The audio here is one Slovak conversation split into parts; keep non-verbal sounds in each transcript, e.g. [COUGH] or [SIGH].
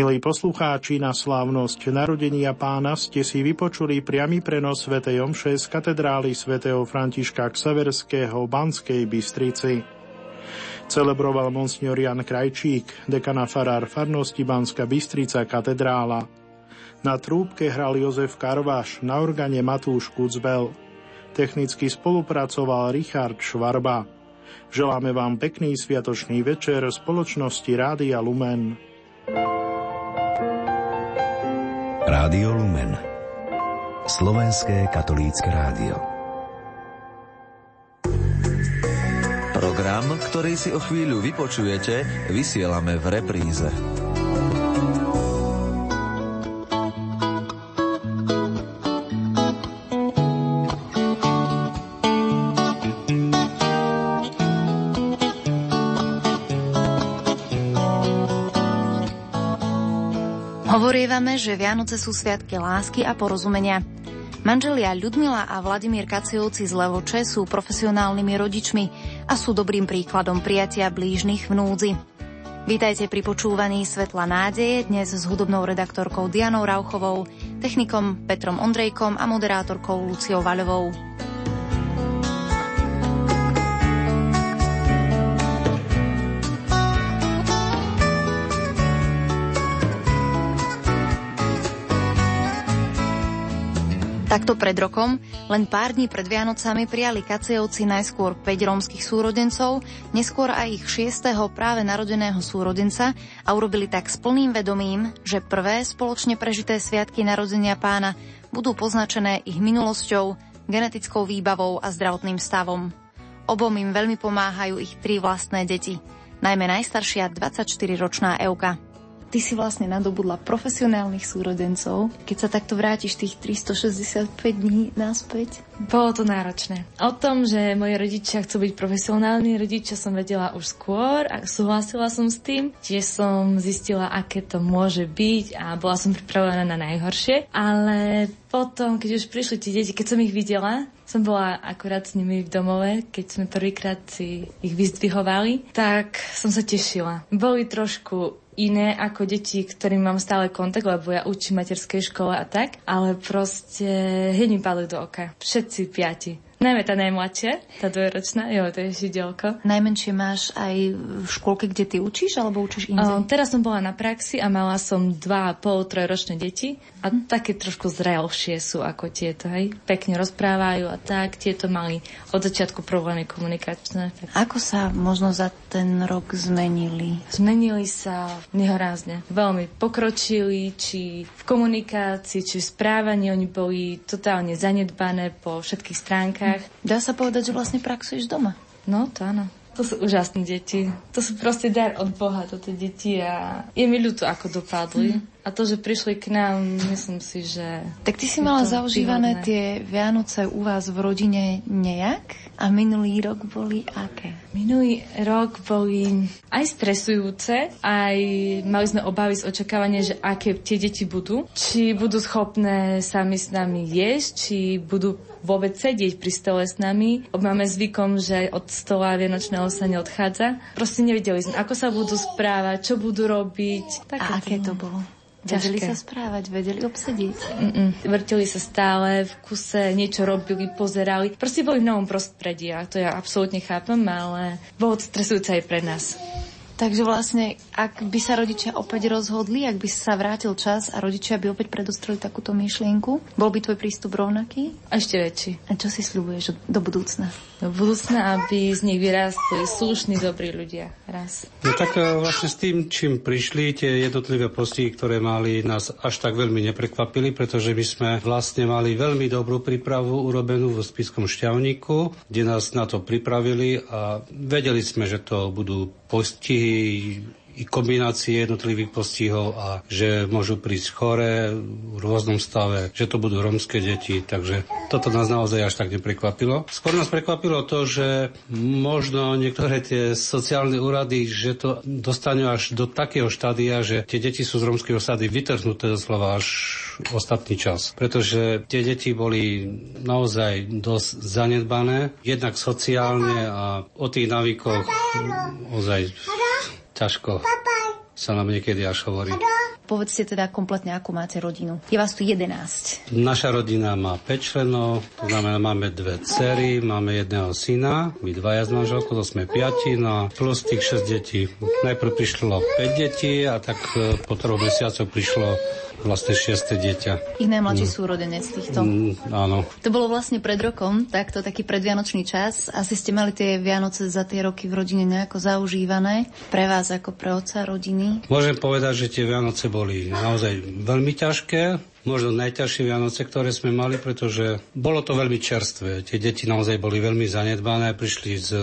Milí poslucháči, na slávnosť narodenia pána ste si vypočuli priamy prenos Sv. Omše z katedrály svätého Františka Ksaverského Banskej Bystrici. Celebroval monsignor Jan Krajčík, dekana farár farnosti Banská Bystrica katedrála. Na trúbke hral Jozef Karvaš, na organe Matúš Kucbel. Technicky spolupracoval Richard Švarba. Želáme vám pekný sviatočný večer spoločnosti Rádia Lumen. Rádio Lumen Slovenské katolícke rádio Program, ktorý si o chvíľu vypočujete, vysielame v repríze. Že Vianoce sú sviatky lásky a porozumenia. Manželia Ľudmila a Vladimír Kacejovci z Levoče sú profesionálnymi rodičmi a sú dobrým príkladom prijatia blížnych v. Vítajte pri počúvaní Svetla nádeje dnes s hudobnou redaktorkou Dianou Rauchovou, technikom Petrom Ondrejkom a moderátorkou Luciou Vaľovou. Takto pred rokom, len pár dní pred Vianocami prijali Kacejovci najskôr 5 rómskych súrodencov, neskôr aj ich 6. práve narodeného súrodenca a urobili tak s plným vedomím, že prvé spoločne prežité sviatky narodenia pána budú poznačené ich minulosťou, genetickou výbavou a zdravotným stavom. Obom im veľmi pomáhajú ich tri vlastné deti, najmä najstaršia 24-ročná Euka. Ty si vlastne nadobudla profesionálnych súrodencov, keď sa takto vrátiš tých 365 dní naspäť. Bolo to náročné. O tom, že moji rodičia chcú byť profesionálni rodičia som vedela už skôr a súhlasila som s tým. Tiež som zistila, aké to môže byť a bola som pripravená na najhoršie. Ale potom, keď už prišli tie deti, keď som ich videla, som bola akurát s nimi v domove, keď sme prvýkrát si ich vyzdvihovali, tak som sa tešila. Boli trošku iné ako deti, ktorým mám stále kontakt, lebo ja učím materskej škole a tak, ale proste hneď mi do oka. Všetci piati. Najmä tá najmladšia, tá dvojročná, jo, to je šidelko. Najmenšie máš aj v škôlke, kde ty učíš, alebo učíš inde? Um, teraz som bola na praxi a mala som dva a pol, trojročné deti a hm. také trošku zrelšie sú ako tieto, hej. Pekne rozprávajú a tak. Tieto mali od začiatku problémy komunikačné. Tak. Ako sa možno za ten rok zmenili? Zmenili sa nehorázne. Veľmi pokročili, či v komunikácii, či v správaní. Oni boli totálne zanedbané po všetkých stránkach rodinách. Dá sa povedať, že vlastne praxuješ doma? No, to áno. To sú úžasné deti. To sú proste dar od Boha, toto deti a je mi ľúto, ako dopadli. Mm. A to, že prišli k nám, myslím si, že... Tak ty si mala zaužívané tie Vianoce u vás v rodine nejak? A minulý rok boli aké? Minulý rok boli aj stresujúce, aj mali sme obavy z očakávania, že aké tie deti budú. Či budú schopné sami s nami jesť, či budú vôbec sedieť pri stole s nami. Máme zvykom, že od stola vianočného sa neodchádza. Proste nevedeli sme, ako sa budú správať, čo budú robiť. Také A aké to bolo? Vedeli sa správať, vedeli obsediť. Mm-mm. Vrtili sa stále v kuse, niečo robili, pozerali. Proste boli v novom prostredí a to ja absolútne chápem, ale bolo to stresujúce aj pre nás. Takže vlastne, ak by sa rodičia opäť rozhodli, ak by sa vrátil čas a rodičia by opäť predostreli takúto myšlienku, bol by tvoj prístup rovnaký? A ešte väčší. A čo si sľubuješ do budúcna? Do budúcna, aby z nich vyrástli slušní, dobrí ľudia. Raz. No tak e, vlastne s tým, čím prišli, tie jednotlivé postihy, ktoré mali, nás až tak veľmi neprekvapili, pretože my sme vlastne mali veľmi dobrú prípravu urobenú v spiskom šťavníku, kde nás na to pripravili a vedeli sme, že to budú postihy kombinácie jednotlivých postihov a že môžu prísť chore v rôznom stave, že to budú romské deti, takže toto nás naozaj až tak neprekvapilo. Skôr nás prekvapilo to, že možno niektoré tie sociálne úrady, že to dostanú až do takého štádia, že tie deti sú z romskej osady vytrhnuté doslova až ostatný čas. Pretože tie deti boli naozaj dosť zanedbané, jednak sociálne a o tých návykoch ozaj ťažko sa nám niekedy až hovorí. povedzte teda kompletne, ako máte rodinu. Je vás tu 11. Naša rodina má 5 členov, to znamená, máme dve cery, máme jedného syna, my dvaja s manželkou, to sme piati, no plus tých 6 detí. Najprv prišlo 5 detí a tak po troch mesiacoch prišlo vlastne šieste dieťa. Ich najmladší mm. súrodenec týchto. Mm, áno. To bolo vlastne pred rokom, takto taký predvianočný čas. Asi ste mali tie Vianoce za tie roky v rodine nejako zaužívané. Pre vás ako pre otca rodiny? Môžem povedať, že tie Vianoce boli naozaj veľmi ťažké možno najťažšie Vianoce, ktoré sme mali, pretože bolo to veľmi čerstvé. Tie deti naozaj boli veľmi zanedbané, prišli s e,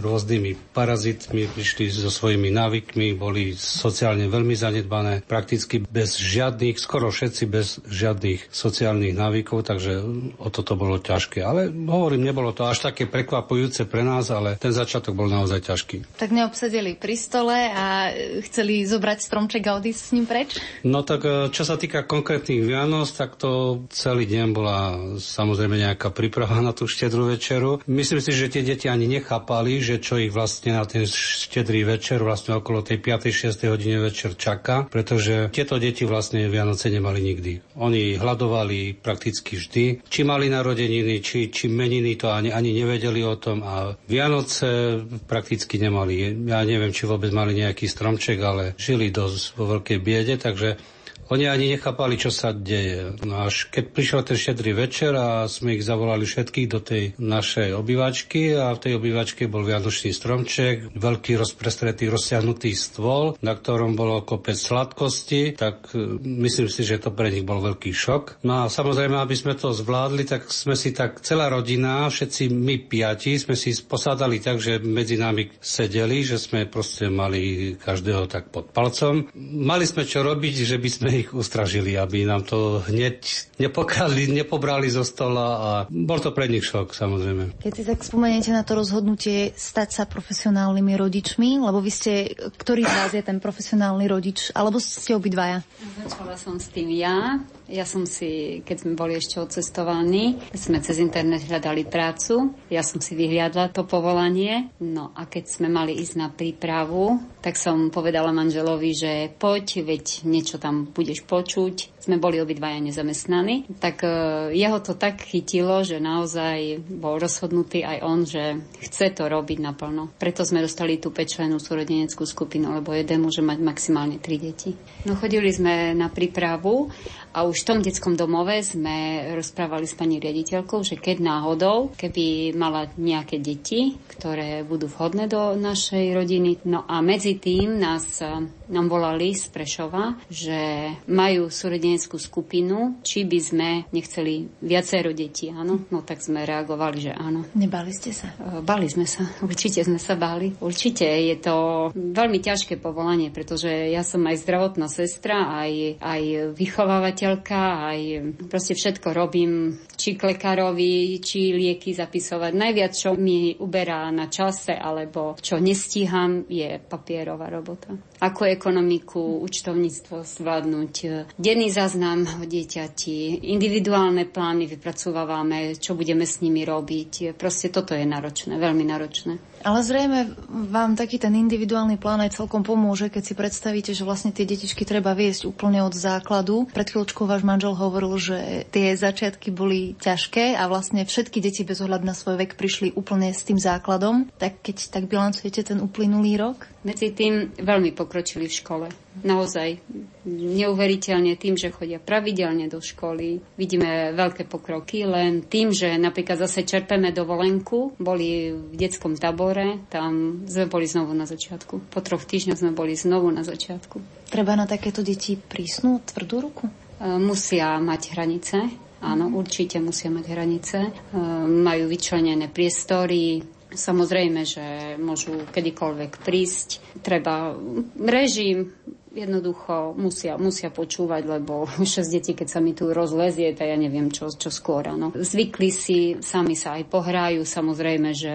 rôznymi parazitmi, prišli so svojimi návykmi, boli sociálne veľmi zanedbané, prakticky bez žiadnych, skoro všetci bez žiadnych sociálnych návykov, takže o toto bolo ťažké. Ale hovorím, nebolo to až také prekvapujúce pre nás, ale ten začiatok bol naozaj ťažký. Tak neobsedeli pri stole a chceli zobrať stromček a odísť s ním preč? No tak e, čo sa týka konkrétnych Vianoc, tak to celý deň bola samozrejme nejaká príprava na tú štedrú večeru. Myslím si, že tie deti ani nechápali, že čo ich vlastne na ten štedrý večer, vlastne okolo tej 5. 6. hodine večer čaká, pretože tieto deti vlastne Vianoce nemali nikdy. Oni hľadovali prakticky vždy. Či mali narodeniny, či, či meniny, to ani, ani nevedeli o tom a Vianoce prakticky nemali. Ja neviem, či vôbec mali nejaký stromček, ale žili dosť vo veľkej biede, takže oni ani nechápali, čo sa deje. No až keď prišiel ten štedrý večer a sme ich zavolali všetkých do tej našej obývačky a v tej obývačke bol vianočný stromček, veľký rozprestretý, rozsiahnutý stôl, na ktorom bolo kopec sladkosti, tak e, myslím si, že to pre nich bol veľký šok. No a samozrejme, aby sme to zvládli, tak sme si tak, celá rodina, všetci my piati, sme si posádali tak, že medzi nami sedeli, že sme proste mali každého tak pod palcom. Mali sme čo robiť, že by sme ich ustražili, aby nám to hneď nepokradli, nepobrali zo stola a bol to pre nich šok, samozrejme. Keď si tak spomeniete na to rozhodnutie stať sa profesionálnymi rodičmi, lebo vy ste, ktorý z vás je ten profesionálny rodič, alebo ste obidvaja? Začala som s tým ja, ja som si, keď sme boli ešte odcestovaní, sme cez internet hľadali prácu. Ja som si vyhliadla to povolanie. No a keď sme mali ísť na prípravu, tak som povedala manželovi, že poď, veď niečo tam budeš počuť sme boli obidvaja nezamestnaní, tak e, jeho to tak chytilo, že naozaj bol rozhodnutý aj on, že chce to robiť naplno. Preto sme dostali tú pečlenú súrodeneckú skupinu, lebo jeden môže mať maximálne tri deti. No chodili sme na prípravu a už v tom detskom domove sme rozprávali s pani riaditeľkou, že keď náhodou, keby mala nejaké deti, ktoré budú vhodné do našej rodiny, no a medzi tým nás nám volali z Prešova, že majú súrodeneckú skupinu, či by sme nechceli viacero detí, áno? No tak sme reagovali, že áno. Nebali ste sa? E, bali sme sa, [LAUGHS] určite sme sa báli. Určite je to veľmi ťažké povolanie, pretože ja som aj zdravotná sestra, aj, aj vychovávateľka, aj proste všetko robím, či k lekárovi, či lieky zapisovať. Najviac, čo mi uberá na čase, alebo čo nestíham, je papierová robota. Ako ekonomiku, účtovníctvo zvládnuť, denný záznam o dieťati, individuálne plány vypracovávame, čo budeme s nimi robiť. Proste toto je náročné, veľmi náročné. Ale zrejme vám taký ten individuálny plán aj celkom pomôže, keď si predstavíte, že vlastne tie detičky treba viesť úplne od základu. Pred chvíľočkou váš manžel hovoril, že tie začiatky boli ťažké a vlastne všetky deti bez ohľadu na svoj vek prišli úplne s tým základom. Tak keď tak bilancujete ten uplynulý rok? Medzi tým veľmi pokročili v škole. Naozaj neuveriteľne tým, že chodia pravidelne do školy. Vidíme veľké pokroky, len tým, že napríklad zase čerpeme dovolenku, boli v detskom tabore, tam sme boli znovu na začiatku. Po troch týždňoch sme boli znovu na začiatku. Treba na takéto deti prísnu, tvrdú ruku? E, musia mať hranice, Áno, určite musia mať hranice. E, majú vyčlenené priestory, Samozrejme, že môžu kedykoľvek prísť. Treba režim, jednoducho musia, musia počúvať, lebo [LAUGHS] 6 detí, keď sa mi tu rozlezie, tak ja neviem, čo, čo skôr. No. Zvykli si, sami sa aj pohrajú, samozrejme, že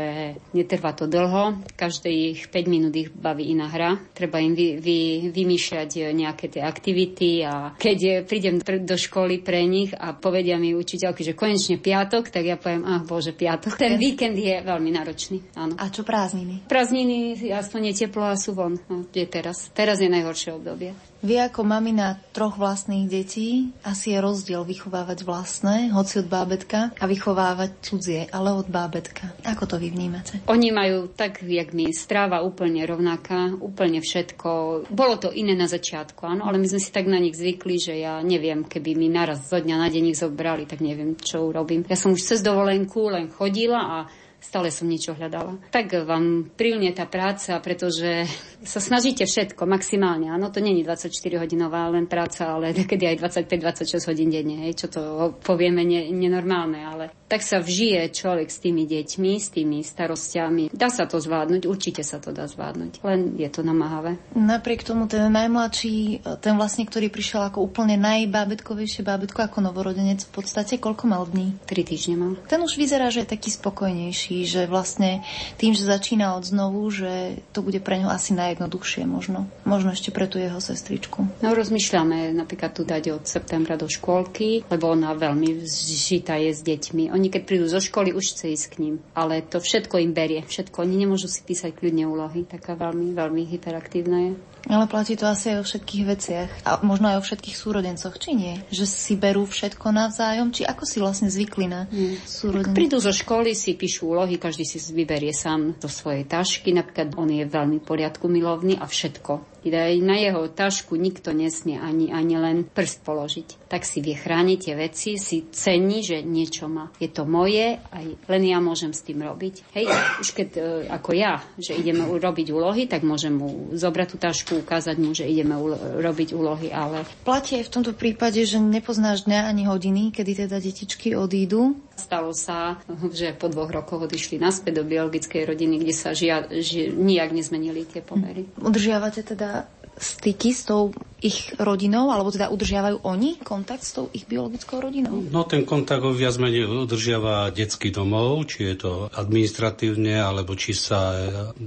netrvá to dlho. Každých 5 minút ich baví iná hra. Treba im vy, vy, vymýšľať nejaké tie aktivity a keď prídem do školy pre nich a povedia mi učiteľky, že konečne piatok, tak ja poviem, ah bože, piatok. Ten víkend je veľmi náročný. Áno. A čo prázdniny? Prázdniny, aspoň je teplo a sú von. No, je teraz. Teraz je najhoršie obdobie. Vy ako mamina troch vlastných detí, asi je rozdiel vychovávať vlastné, hoci od bábetka, a vychovávať cudzie, ale od bábetka. Ako to vy vnímate? Oni majú tak, jak my, stráva úplne rovnaká, úplne všetko. Bolo to iné na začiatku, áno, ale my sme si tak na nich zvykli, že ja neviem, keby mi naraz zo dňa na deň ich zobrali, tak neviem, čo urobím. Ja som už cez dovolenku len chodila a stále som niečo hľadala. Tak vám prilnie tá práca, pretože sa snažíte všetko maximálne. Áno, to není 24-hodinová len práca, ale kedy aj 25-26 hodín denne, hej, čo to povieme ne, nenormálne, ale tak sa vžije človek s tými deťmi, s tými starostiami. Dá sa to zvládnuť, určite sa to dá zvládnuť, len je to namáhavé. Napriek tomu ten najmladší, ten vlastne, ktorý prišiel ako úplne najbábetkovejšie bábetko ako novorodenec, v podstate koľko mal dní? Tri týždne mal. Ten už vyzerá, že je taký spokojnejší, že vlastne tým, že začína od znovu, že to bude pre ňo asi najjednoduchšie možno. Možno ešte pre tú jeho sestričku. No rozmýšľame napríklad tu dať od septembra do škôlky, lebo ona veľmi žita je s deťmi oni keď prídu zo školy, už chce ísť k ním. Ale to všetko im berie. Všetko. Oni nemôžu si písať kľudne úlohy. Taká veľmi, veľmi hyperaktívna je. Ale platí to asi aj o všetkých veciach. A možno aj o všetkých súrodencoch, či nie? Že si berú všetko navzájom, či ako si vlastne zvykli na hmm. súrodencoch? Prídu zo školy, si píšu úlohy, každý si vyberie sám do svojej tašky. Napríklad on je veľmi poriadku milovný a všetko aj na jeho tašku nikto nesmie ani, ani len prst položiť. Tak si vie chrániť tie veci, si cení, že niečo má. Je to moje, aj len ja môžem s tým robiť. Hej, už keď e, ako ja, že ideme robiť úlohy, tak môžem mu zobrať tú tašku, ukázať mu, že ideme robiť úlohy, ale... Platí aj v tomto prípade, že nepoznáš dňa ani hodiny, kedy teda detičky odídu? Stalo sa, že po dvoch rokoch odišli naspäť do biologickej rodiny, kde sa žia, ži, nijak nezmenili tie pomery. Udržiavate teda styky s tou ich rodinou, alebo teda udržiavajú oni kontakt s tou ich biologickou rodinou? No ten kontakt viac menej udržiava detský domov, či je to administratívne, alebo či sa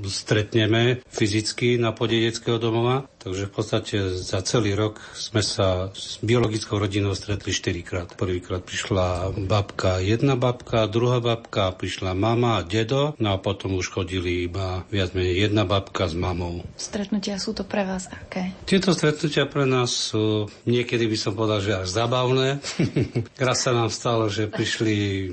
stretneme fyzicky na pôde detského domova. Takže v podstate za celý rok sme sa s biologickou rodinou stretli 4 krát. Prvýkrát prišla babka, jedna babka, druhá babka, prišla mama a dedo, no a potom už chodili iba viac menej jedna babka s mamou. Stretnutia sú to pre vás aké? Tieto stretnutia pre nás sú niekedy by som povedal, že až zabavné. [LAUGHS] Raz sa nám stalo, že prišli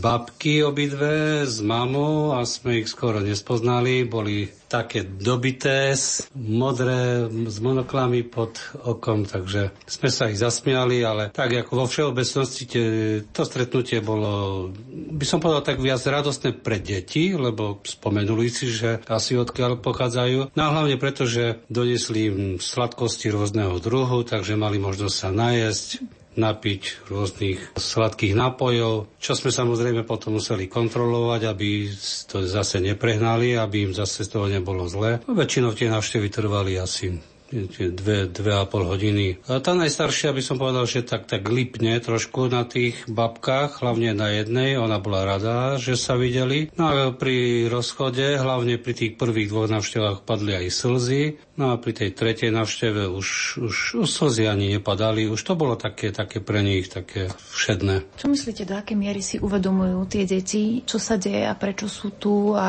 babky obidve s mamou a sme ich skoro nespoznali. Boli také dobité, modré, s monoklami pod okom, takže sme sa ich zasmiali, ale tak ako vo všeobecnosti tie, to stretnutie bolo, by som povedal tak viac radostné pre deti, lebo spomenuli si, že asi odkiaľ pochádzajú. No a hlavne preto, že donesli im sladkosti rôzneho druhu, takže mali možnosť sa najesť, napiť rôznych sladkých nápojov, čo sme samozrejme potom museli kontrolovať, aby to zase neprehnali, aby im zase z toho nebolo zle. No, väčšinou tie návštevy trvali asi dve, dve a pol hodiny. A tá najstaršia by som povedal, že tak, tak lipne trošku na tých babkách, hlavne na jednej, ona bola rada, že sa videli. No a pri rozchode, hlavne pri tých prvých dvoch návštevách padli aj slzy, no a pri tej tretej návšteve už, už, už slzy ani nepadali, už to bolo také, také pre nich také všedné. Čo myslíte, do akej miery si uvedomujú tie deti, čo sa deje a prečo sú tu a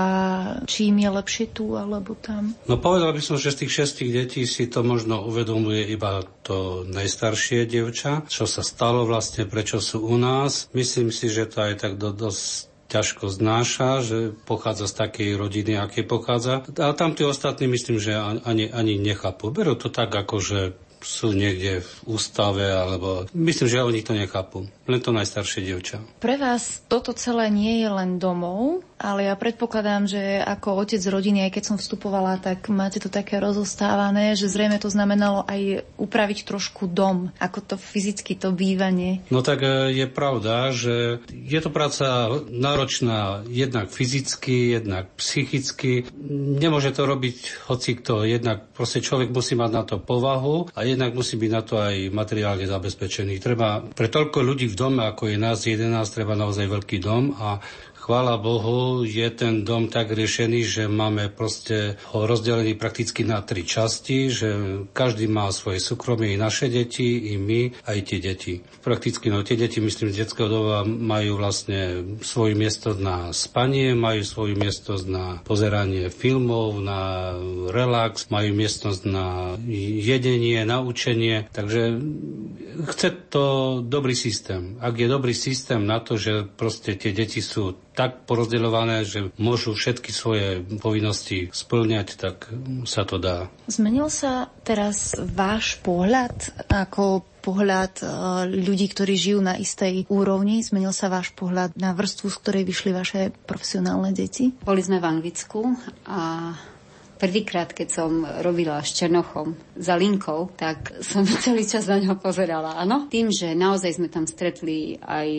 či im je lepšie tu alebo tam? No povedal by som, že z tých šestých detí si to možno uvedomuje iba to najstaršie dievča, čo sa stalo vlastne, prečo sú u nás. Myslím si, že to aj tak do, dosť ťažko znáša, že pochádza z takej rodiny, aké pochádza. A tam tí ostatní myslím, že ani, ani nechápu. Berú to tak, ako že sú niekde v ústave, alebo myslím, že oni to nechápu. Len to najstaršie dievča. Pre vás toto celé nie je len domov, ale ja predpokladám, že ako otec rodiny, aj keď som vstupovala, tak máte to také rozostávané, že zrejme to znamenalo aj upraviť trošku dom, ako to fyzicky to bývanie. No tak e, je pravda, že je to práca náročná jednak fyzicky, jednak psychicky. Nemôže to robiť hoci kto. Jednak proste človek musí mať na to povahu a jednak musí byť na to aj materiálne zabezpečený. Treba pre toľko ľudí v dome, ako je nás 11, treba naozaj veľký dom a chvála Bohu, je ten dom tak riešený, že máme proste ho rozdelený prakticky na tri časti, že každý má svoje súkromie, i naše deti, i my, aj tie deti. Prakticky, no tie deti, myslím, z detského doma majú vlastne svoje miesto na spanie, majú svoje miesto na pozeranie filmov, na relax, majú miestnosť na jedenie, na učenie, takže chce to dobrý systém. Ak je dobrý systém na to, že proste tie deti sú tak porozdeľované, že môžu všetky svoje povinnosti splňať, tak sa to dá. Zmenil sa teraz váš pohľad ako pohľad e, ľudí, ktorí žijú na istej úrovni? Zmenil sa váš pohľad na vrstvu, z ktorej vyšli vaše profesionálne deti? Boli sme v Anglicku a Prvýkrát, keď som robila s Černochom za linkou, tak som [LAUGHS] celý čas na ňo pozerala. Áno, tým, že naozaj sme tam stretli aj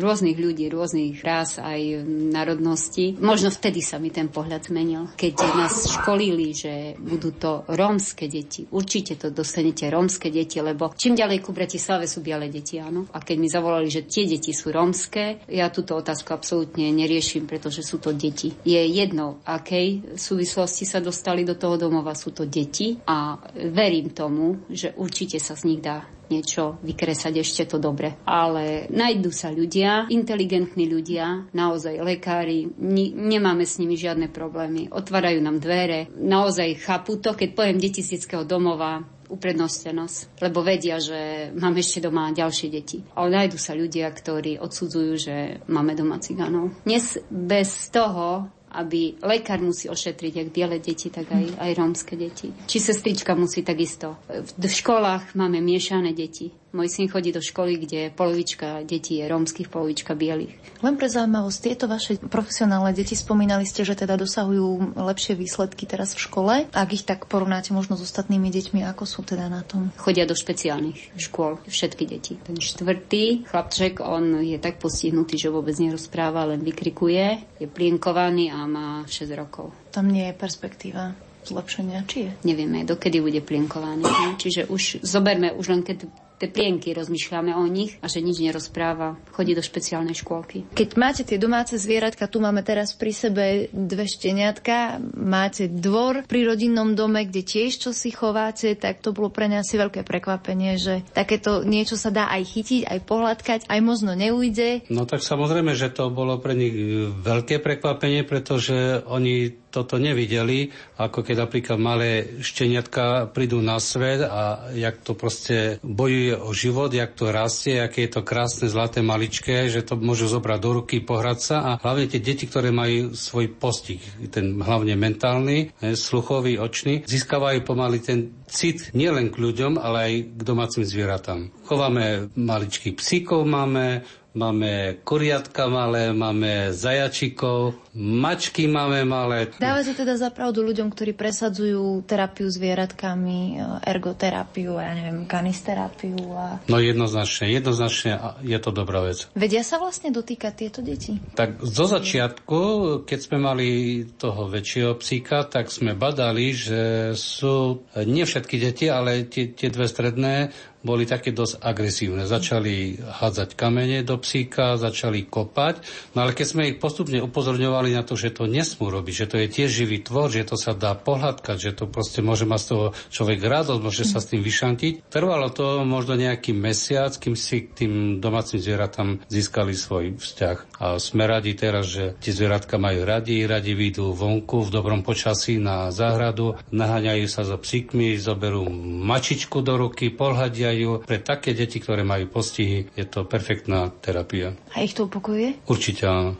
rôznych ľudí, rôznych rás, aj národností, možno vtedy sa mi ten pohľad zmenil. Keď nás školili, že budú to rómske deti, určite to dostanete rómske deti, lebo čím ďalej ku Bratislave sú biele deti, áno. A keď mi zavolali, že tie deti sú rómske, ja túto otázku absolútne neriešim, pretože sú to deti. Je jedno, akej súvislosti sa dostali dostali do toho domova, sú to deti a verím tomu, že určite sa z nich dá niečo vykresať ešte to dobre. Ale najdú sa ľudia, inteligentní ľudia, naozaj lekári, nemáme s nimi žiadne problémy. Otvárajú nám dvere, naozaj chápu to, keď poviem deti z detského domova, uprednostenosť, lebo vedia, že mám ešte doma ďalšie deti. Ale nájdu sa ľudia, ktorí odsudzujú, že máme doma cigánov. Dnes bez toho aby lekár musí ošetriť jak biele deti, tak aj, aj rómske deti. Či sestrička musí takisto. V školách máme miešané deti. Môj syn chodí do školy, kde polovička detí je rómskych, polovička bielých. Len pre zaujímavosť, tieto vaše profesionálne deti spomínali ste, že teda dosahujú lepšie výsledky teraz v škole. Ak ich tak porovnáte možno s ostatnými deťmi, ako sú teda na tom? Chodia do špeciálnych škôl, všetky deti. Ten štvrtý chlapček, on je tak postihnutý, že vôbec nerozpráva, len vykrikuje, je plienkovaný a má 6 rokov. Tam nie je perspektíva zlepšenia, či je? Nevieme, dokedy bude plienkovanie. Čiže už zoberme, už len keď tie plienky, rozmýšľame o nich a že nič nerozpráva, chodí do špeciálnej škôlky. Keď máte tie domáce zvieratka, tu máme teraz pri sebe dve šteniatka, máte dvor pri rodinnom dome, kde tiež čo si chováte, tak to bolo pre nás asi veľké prekvapenie, že takéto niečo sa dá aj chytiť, aj pohľadkať, aj možno neujde. No tak samozrejme, že to bolo pre nich veľké prekvapenie, pretože oni toto nevideli, ako keď napríklad malé šteniatka prídu na svet a jak to proste bojuje o život, jak to rastie, aké je to krásne, zlaté, maličké, že to môžu zobrať do ruky, pohrať sa a hlavne tie deti, ktoré majú svoj postih, ten hlavne mentálny, sluchový, očný, získavajú pomaly ten cit nielen k ľuďom, ale aj k domácim zvieratám. Chováme maličkých psíkov, máme, máme kuriatka malé, máme zajačikov, mačky máme malé. Dávate teda zapravdu ľuďom, ktorí presadzujú terapiu zvieratkami, ergoterapiu, ja neviem, kanisterapiu a... No jednoznačne, jednoznačne je to dobrá vec. Vedia sa vlastne dotýkať tieto deti? Tak zo začiatku, keď sme mali toho väčšieho psíka, tak sme badali, že sú nie všetky deti, ale tie, tie dve stredné boli také dosť agresívne. Začali hádzať kamene do psíka, začali kopať, no ale keď sme ich postupne upozorňovali na to, že to nesmú robiť, že to je tiež živý tvor, že to sa dá pohľadkať, že to proste môže mať z toho človek radosť, môže sa s tým vyšantiť. Trvalo to možno nejaký mesiac, kým si k tým domácim zvieratám získali svoj vzťah. A sme radi teraz, že tie zvieratka majú radi, radi výjdu vonku v dobrom počasí na záhradu, naháňajú sa za psíkmi, zoberú mačičku do ruky, pohľadia rozvíjajú. Pre také deti, ktoré majú postihy, je to perfektná terapia. A ich to upokojuje? Určite áno.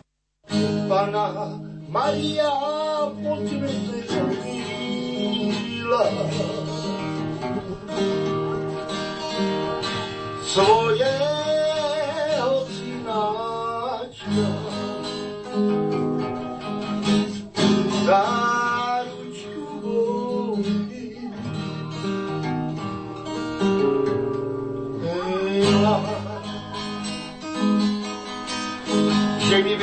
Pana Maria, svojého že mi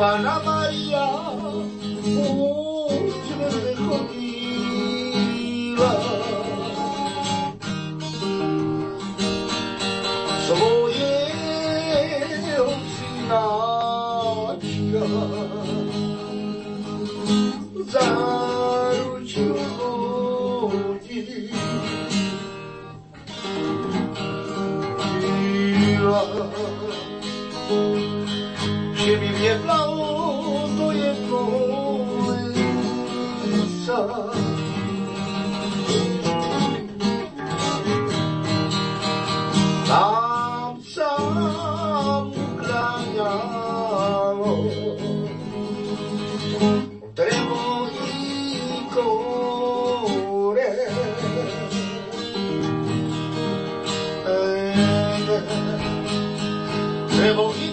banana. revolvido.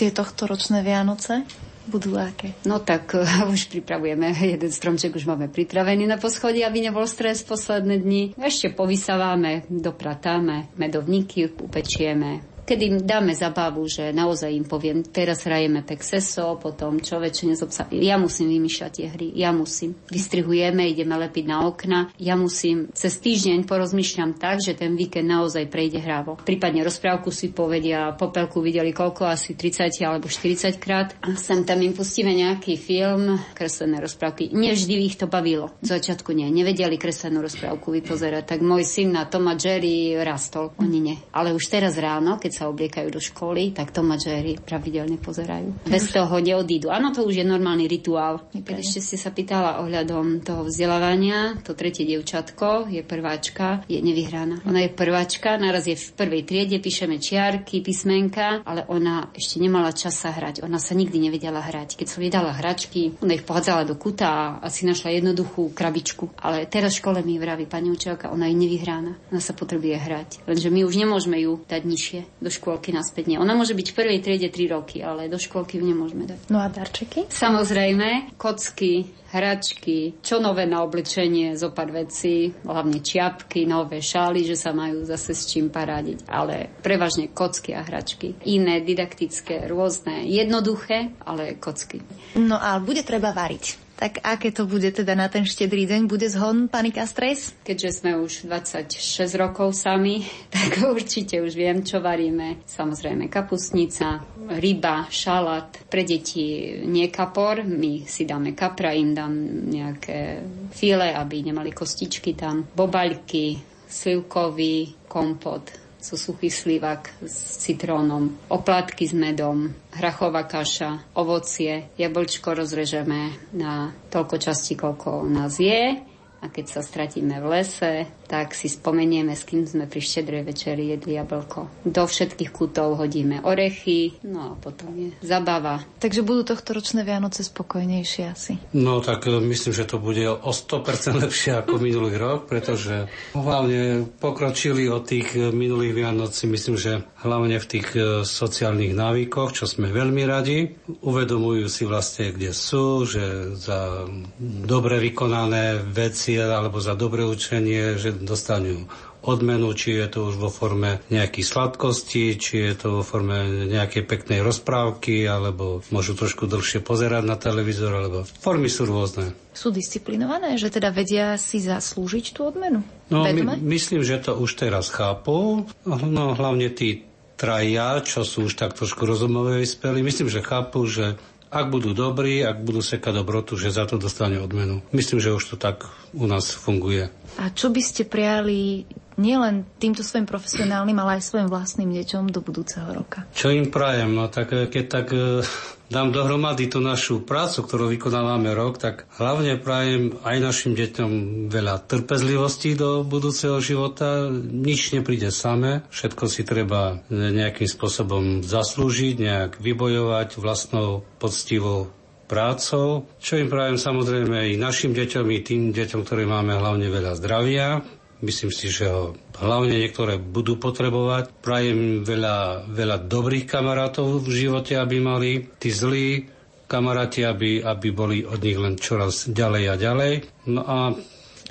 Tie tohtoročné Vianoce budú aké? No tak [LAUGHS] už pripravujeme, jeden stromček už máme pripravený na poschodí, aby nebol stres posledné dni. Ešte povysávame, dopratáme, medovníky upečieme, kedy im dáme zabavu, že naozaj im poviem, teraz hrajeme pexeso, potom človeče nezobsa. Ja musím vymýšľať tie hry, ja musím. Vystrihujeme, ideme lepiť na okna, ja musím cez týždeň porozmýšľam tak, že ten víkend naozaj prejde hrávo. Prípadne rozprávku si povedia, popelku videli koľko, asi 30 alebo 40 krát. A sem tam im pustíme nejaký film, kreslené rozprávky. Nie vždy ich to bavilo. Z začiatku nie. Nevedeli kreslenú rozprávku vypozerať. Tak môj syn na Toma Jerry rastol. Oni nie. Ale už teraz ráno, keď sa obliekajú do školy, tak to Jerry pravidelne pozerajú. Bez toho neodídu. Áno, to už je normálny rituál. Keď ešte ste sa pýtala ohľadom toho vzdelávania, to tretie dievčatko je prváčka, je nevyhraná. Ona je prváčka, naraz je v prvej triede, píšeme čiarky, písmenka, ale ona ešte nemala čas sa hrať. Ona sa nikdy nevedela hrať. Keď som jej dala hračky, ona ich pohádzala do kuta a asi našla jednoduchú krabičku. Ale teraz v škole mi vraví pani učiteľka, ona je nevyhrána. Ona sa potrebuje hrať. Lenže my už nemôžeme ju dať nižšie do do škôlky naspäť nie. Ona môže byť v prvej triede 3 roky, ale do škôlky ju nemôžeme dať. No a darčeky? Samozrejme, kocky, hračky, čo nové na oblečenie, zo pár vecí, hlavne čiapky, nové šály, že sa majú zase s čím parádiť, ale prevažne kocky a hračky. Iné, didaktické, rôzne, jednoduché, ale kocky. No a bude treba variť. Tak aké to bude teda na ten štedrý deň? Bude zhon panika stres? Keďže sme už 26 rokov sami, [LAUGHS] tak určite už viem, čo varíme. Samozrejme kapusnica, ryba, šalát. Pre deti nie kapor, my si dáme kapra, im dám nejaké file, aby nemali kostičky tam. Bobaľky, slivkový kompot, sú suchý slivak s citrónom, oplatky s medom, hrachová kaša, ovocie, jablčko rozrežeme na toľko časti, koľko nás je. A keď sa stratíme v lese, tak si spomenieme, s kým sme pri štedrej večeri jedli jablko. Do všetkých kútov hodíme orechy, no a potom je zabava. Takže budú tohto ročné Vianoce spokojnejšie asi? No tak e, myslím, že to bude o 100% lepšie ako [LAUGHS] minulý rok, pretože hlavne pokročili od tých e, minulých Vianoc, myslím, že hlavne v tých e, sociálnych návykoch, čo sme veľmi radi. Uvedomujú si vlastne, kde sú, že za dobre vykonané veci alebo za dobré učenie, že dostanú odmenu, či je to už vo forme nejakých sladkostí, či je to vo forme nejakej peknej rozprávky, alebo môžu trošku dlhšie pozerať na televízor, alebo formy sú rôzne. Sú disciplinované, že teda vedia si zaslúžiť tú odmenu? No, my, myslím, že to už teraz chápu. No, hlavne tí traja, čo sú už tak trošku rozumové vyspeli. Myslím, že chápu, že ak budú dobrí, ak budú sekať dobrotu, že za to dostane odmenu. Myslím, že už to tak u nás funguje. A čo by ste prijali nielen týmto svojim profesionálnym, ale aj svojim vlastným deťom do budúceho roka? Čo im prajem? No tak eh, keď tak eh, [LAUGHS] dám dohromady tú našu prácu, ktorú vykonávame rok, tak hlavne prajem aj našim deťom veľa trpezlivosti do budúceho života. Nič nepríde samé, všetko si treba nejakým spôsobom zaslúžiť, nejak vybojovať vlastnou poctivou prácou. Čo im prajem samozrejme i našim deťom, i tým deťom, ktorí máme hlavne veľa zdravia, Myslím si, že ho hlavne niektoré budú potrebovať. Prajem veľa, veľa dobrých kamarátov v živote, aby mali. Tí zlí kamaráti, aby, aby boli od nich len čoraz ďalej a ďalej. No a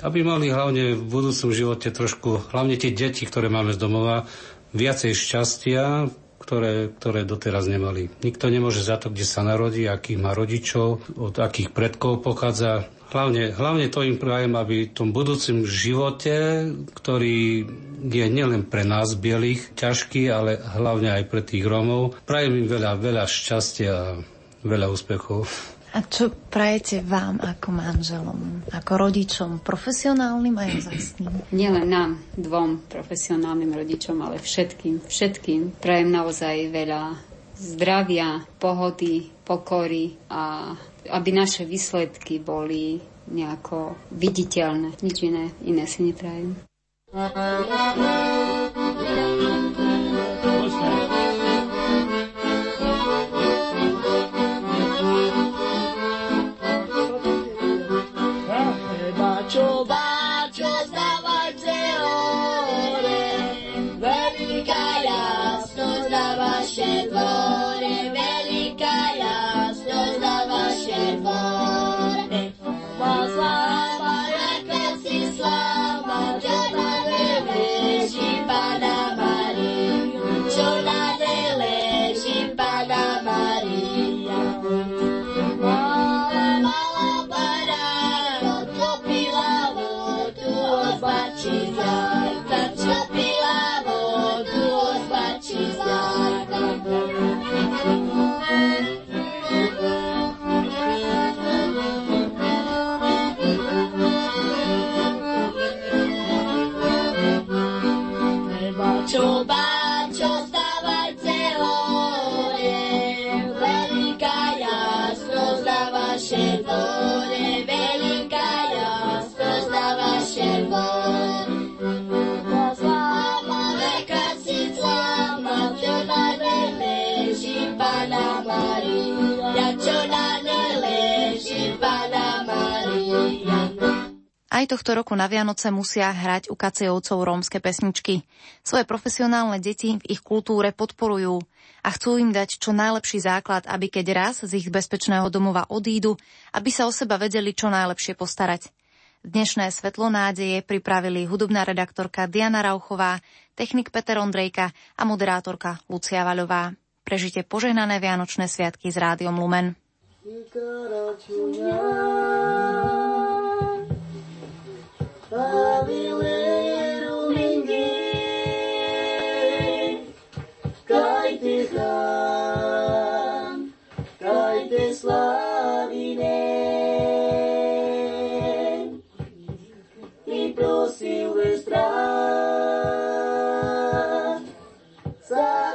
aby mali hlavne v budúcom živote trošku, hlavne tie deti, ktoré máme z domova, viacej šťastia, ktoré, ktoré doteraz nemali. Nikto nemôže za to, kde sa narodí, akých má rodičov, od akých predkov pochádza. Hlavne, hlavne to im prajem, aby v tom budúcim živote, ktorý je nielen pre nás bielých ťažký, ale hlavne aj pre tých Rómov, prajem im veľa, veľa šťastia a veľa úspechov. A čo prajete vám ako manželom, ako rodičom, profesionálnym aj vlastným? Nielen nám, dvom profesionálnym rodičom, ale všetkým, všetkým. Prajem naozaj veľa zdravia, pohody, pokory a aby naše výsledky boli nejako viditeľné. Nič iné, iné si neprajem. Aj tohto roku na Vianoce musia hrať u kacejovcov rómske pesničky. Svoje profesionálne deti v ich kultúre podporujú a chcú im dať čo najlepší základ, aby keď raz z ich bezpečného domova odídu, aby sa o seba vedeli čo najlepšie postarať. Dnešné svetlo nádeje pripravili hudobná redaktorka Diana Rauchová, technik Peter Ondrejka a moderátorka Lucia Vaľová. Prežite požehnané Vianočné sviatky s Rádiom Lumen.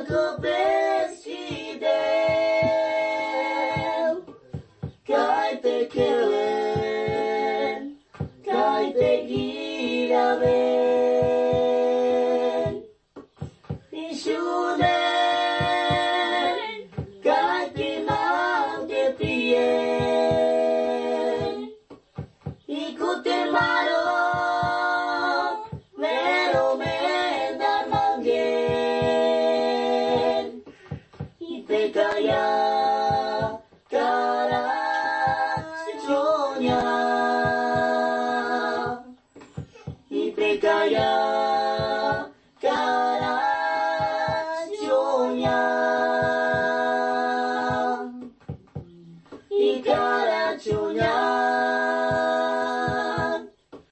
little bit.